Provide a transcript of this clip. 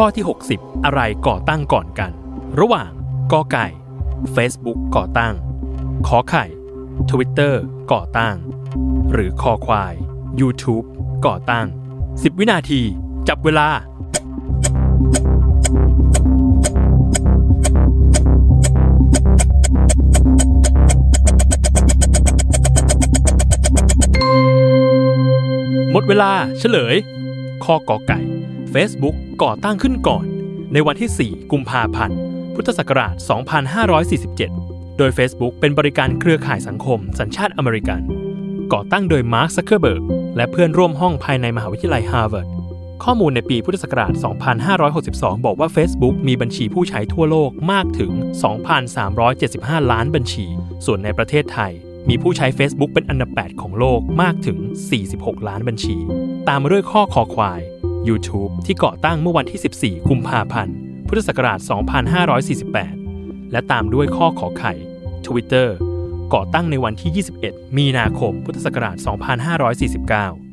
ข้อที่ 60 อะไรก่อตั้งก่อนกัน ระหว่างกอไก่ Facebook ก่อตั้ง ขอไข่ Twitter ก่อตั้ง หรือคอควาย YouTube ก่อตั้ง 10 วินาที จับเวลาหมดเวลาเฉลย ข้อกอไก่ Facebook ก่อตั้งขึ้นก่อน ในวันที่ 4 กุมภาพันธ์ พุทธศักราช 2547 โดย Facebook เป็นบริการเครือข่ายสังคม สัญชาติอเมริกัน ก่อตั้งโดยมาร์คซักเคอร์เบิร์กและเพื่อนร่วมห้องภายในมหาวิทยาลัยฮาร์วาร์ดข้อมูลในปีพุทธศักราช 2562 บอกว่า Facebook มีบัญชีผู้ใช้ทั่วโลกมากถึง 2,375 ล้านบัญชี ส่วนในประเทศไทย มีผู้ใช้ Facebook เป็นอันดับ 8 ของโลกมากถึง 46 ล้านบัญชี ตามมาด้วยข้อคอควาย YouTube ที่ก่อตั้งเมื่อวันที่ 14 กุมภาพันธ์ พุทธศักราช 2548 และตามด้วยข้อขอไข่ Twitter ก่อตั้งในวันที่ 21 มีนาคม พุทธศักราช 2549